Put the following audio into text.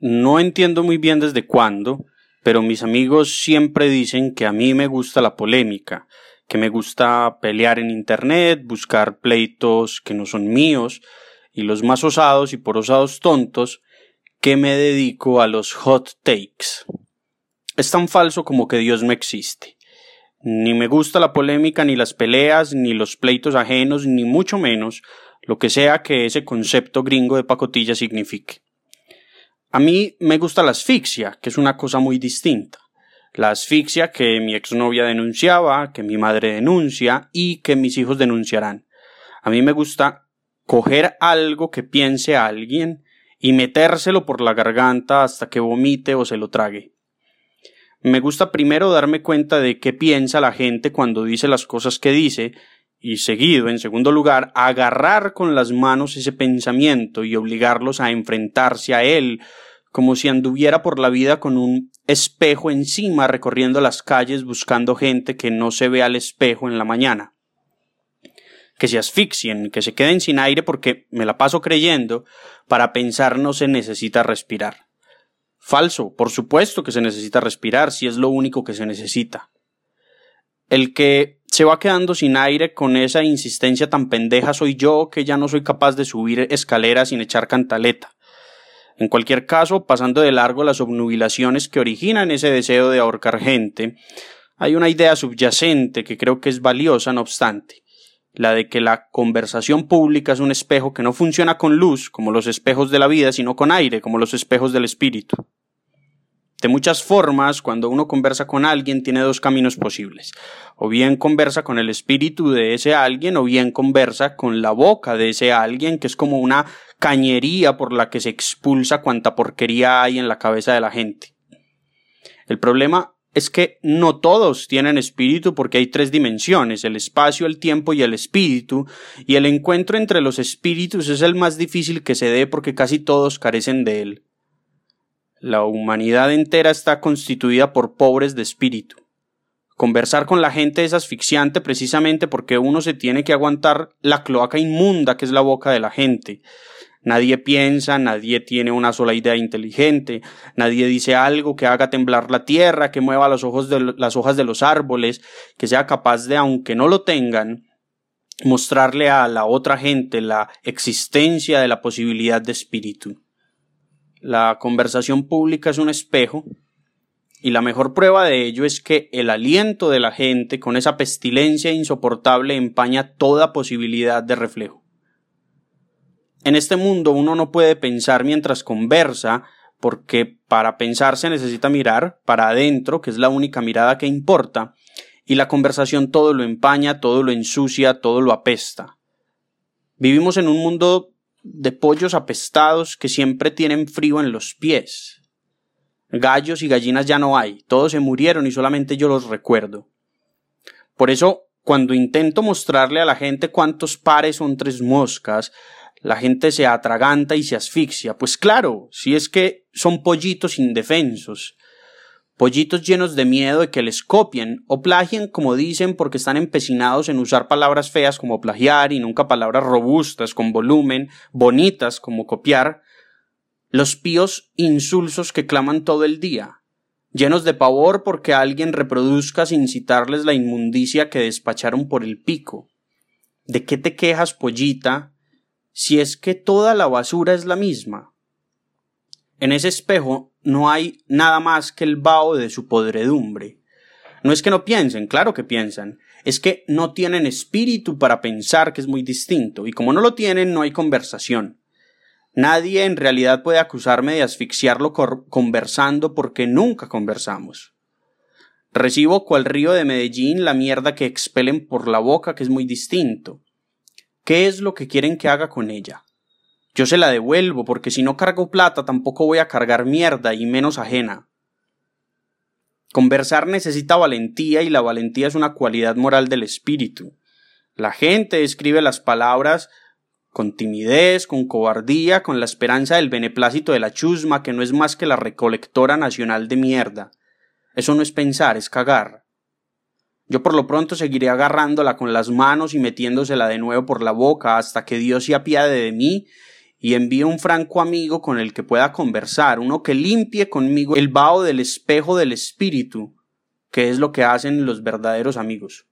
No entiendo muy bien desde cuándo, pero mis amigos siempre dicen que a mí me gusta la polémica, que me gusta pelear en Internet, buscar pleitos que no son míos, y los más osados y por osados tontos, que me dedico a los hot takes. Es tan falso como que Dios no existe. Ni me gusta la polémica, ni las peleas, ni los pleitos ajenos, ni mucho menos lo que sea que ese concepto gringo de pacotilla signifique. A mí me gusta la asfixia, que es una cosa muy distinta. La asfixia que mi exnovia denunciaba, que mi madre denuncia y que mis hijos denunciarán. A mí me gusta coger algo que piense a alguien y metérselo por la garganta hasta que vomite o se lo trague. Me gusta primero darme cuenta de qué piensa la gente cuando dice las cosas que dice y seguido, en segundo lugar, agarrar con las manos ese pensamiento y obligarlos a enfrentarse a él, como si anduviera por la vida con un espejo encima recorriendo las calles buscando gente que no se ve al espejo en la mañana. Que se asfixien, que se queden sin aire porque me la paso creyendo, para pensar no se necesita respirar. Falso, por supuesto que se necesita respirar si es lo único que se necesita. El que se va quedando sin aire con esa insistencia tan pendeja soy yo que ya no soy capaz de subir escaleras sin echar cantaleta. En cualquier caso, pasando de largo las obnubilaciones que originan ese deseo de ahorcar gente, hay una idea subyacente que creo que es valiosa no obstante, la de que la conversación pública es un espejo que no funciona con luz, como los espejos de la vida, sino con aire, como los espejos del espíritu. De muchas formas, cuando uno conversa con alguien, tiene dos caminos posibles. O bien conversa con el espíritu de ese alguien, o bien conversa con la boca de ese alguien, que es como una cañería por la que se expulsa cuanta porquería hay en la cabeza de la gente. El problema es que no todos tienen espíritu porque hay tres dimensiones, el espacio, el tiempo y el espíritu, y el encuentro entre los espíritus es el más difícil que se dé porque casi todos carecen de él. La humanidad entera está constituida por pobres de espíritu. Conversar con la gente es asfixiante precisamente porque uno se tiene que aguantar la cloaca inmunda que es la boca de la gente. Nadie piensa, nadie tiene una sola idea inteligente, nadie dice algo que haga temblar la tierra, que mueva las hojas de los árboles, que sea capaz de, aunque no lo tengan, mostrarle a la otra gente la existencia de la posibilidad de espíritu. La conversación pública es un espejo, y la mejor prueba de ello es que el aliento de la gente con esa pestilencia insoportable empaña toda posibilidad de reflejo. En este mundo uno no puede pensar mientras conversa, porque para pensar se necesita mirar para adentro, que es la única mirada que importa, y la conversación todo lo empaña, todo lo ensucia, todo lo apesta. Vivimos en un mundo de pollos apestados que siempre tienen frío en los pies. Gallos y gallinas ya no hay, todos se murieron y solamente yo los recuerdo. Por eso, cuando intento mostrarle a la gente cuántos pares son tres moscas, la gente se atraganta y se asfixia. Pues claro, si es que son pollitos indefensos, pollitos llenos de miedo de que les copien o plagien como dicen porque están empecinados en usar palabras feas como plagiar y nunca palabras robustas con volumen, bonitas como copiar, los píos insulsos que claman todo el día, llenos de pavor porque alguien reproduzca sin citarles la inmundicia que despacharon por el pico. ¿De qué te quejas, pollita? si es que toda la basura es la misma? En ese espejo no hay nada más que el vaho de su podredumbre. No es que no piensen, claro que piensan, es que no tienen espíritu para pensar que es muy distinto, y como no lo tienen, no hay conversación. Nadie en realidad puede acusarme de asfixiarlo conversando porque nunca conversamos. Recibo cual río de Medellín la mierda que expelen por la boca que es muy distinto. ¿Qué es lo que quieren que haga con ella? Yo se la devuelvo, porque si no cargo plata tampoco voy a cargar mierda y menos ajena. Conversar necesita valentía y la valentía es una cualidad moral del espíritu. La gente escribe las palabras con timidez, con cobardía, con la esperanza del beneplácito de la chusma, que no es más que la recolectora nacional de mierda. Eso no es pensar, es cagar. Yo por lo pronto seguiré agarrándola con las manos y metiéndosela de nuevo por la boca hasta que Dios se apiade de mí y envíe un franco amigo con el que pueda conversar, uno que limpie conmigo el vaho del espejo del espíritu, que es lo que hacen los verdaderos amigos.